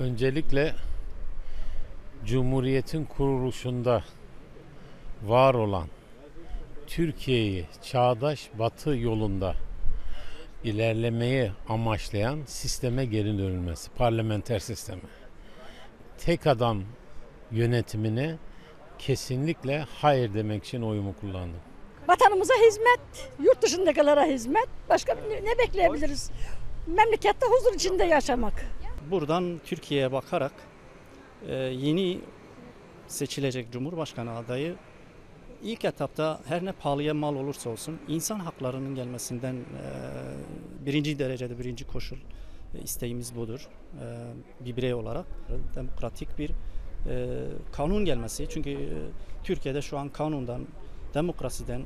Öncelikle Cumhuriyet'in kuruluşunda var olan Türkiye'yi çağdaş batı yolunda ilerlemeyi amaçlayan sisteme geri dönülmesi, parlamenter sisteme. Tek adam yönetimine kesinlikle hayır demek için oyumu kullandım. Vatanımıza hizmet, yurt dışındakilere hizmet. Başka ne, bekleyebiliriz? Memlekette huzur içinde yaşamak. Buradan Türkiye'ye bakarak e, yeni seçilecek Cumhurbaşkanı adayı ilk etapta her ne pahalıya mal olursa olsun insan haklarının gelmesinden e, birinci derecede birinci koşul e, isteğimiz budur. E, bir birey olarak demokratik bir kanun gelmesi. Çünkü Türkiye'de şu an kanundan, demokrasiden,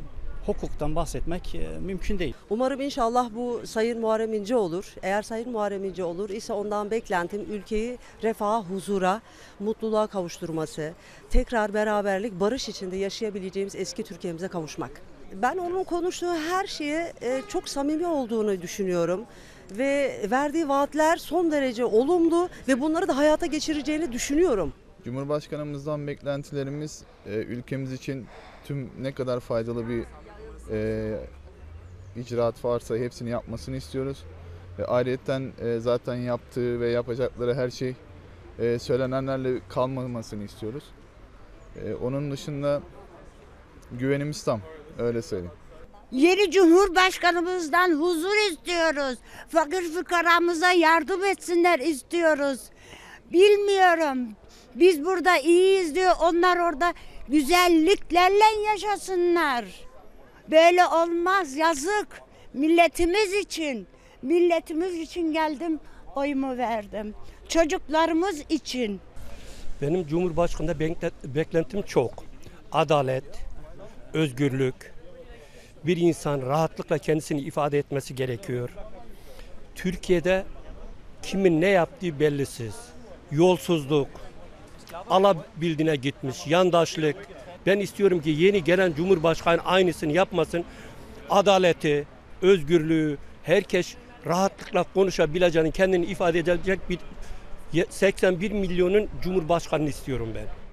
hukuktan bahsetmek e, mümkün değil. Umarım inşallah bu Sayın Muharrem İnce olur. Eğer Sayın Muharrem İnce olur ise ondan beklentim ülkeyi refaha, huzura, mutluluğa kavuşturması, tekrar beraberlik, barış içinde yaşayabileceğimiz eski Türkiye'mize kavuşmak. Ben onun konuştuğu her şeye e, çok samimi olduğunu düşünüyorum ve verdiği vaatler son derece olumlu ve bunları da hayata geçireceğini düşünüyorum. Cumhurbaşkanımızdan beklentilerimiz e, ülkemiz için tüm ne kadar faydalı bir e, icraat varsa hepsini yapmasını istiyoruz. Ve ayrıyeten e, zaten yaptığı ve yapacakları her şey e, söylenenlerle kalmamasını istiyoruz. E, onun dışında güvenimiz tam öyle söyleyeyim. Yeni Cumhurbaşkanımızdan huzur istiyoruz. Fakir fukaramıza yardım etsinler istiyoruz. Bilmiyorum. Biz burada iyiyiz diyor. Onlar orada güzelliklerle yaşasınlar. Böyle olmaz. Yazık. Milletimiz için. Milletimiz için geldim. Oyumu verdim. Çocuklarımız için. Benim Cumhurbaşkanı'nda bekle- beklentim çok. Adalet, özgürlük, bir insan rahatlıkla kendisini ifade etmesi gerekiyor. Türkiye'de kimin ne yaptığı bellisiz. Yolsuzluk, alabildiğine gitmiş, yandaşlık. Ben istiyorum ki yeni gelen Cumhurbaşkanı aynısını yapmasın. Adaleti, özgürlüğü, herkes rahatlıkla konuşabileceğini, kendini ifade edecek bir 81 milyonun Cumhurbaşkanını istiyorum ben.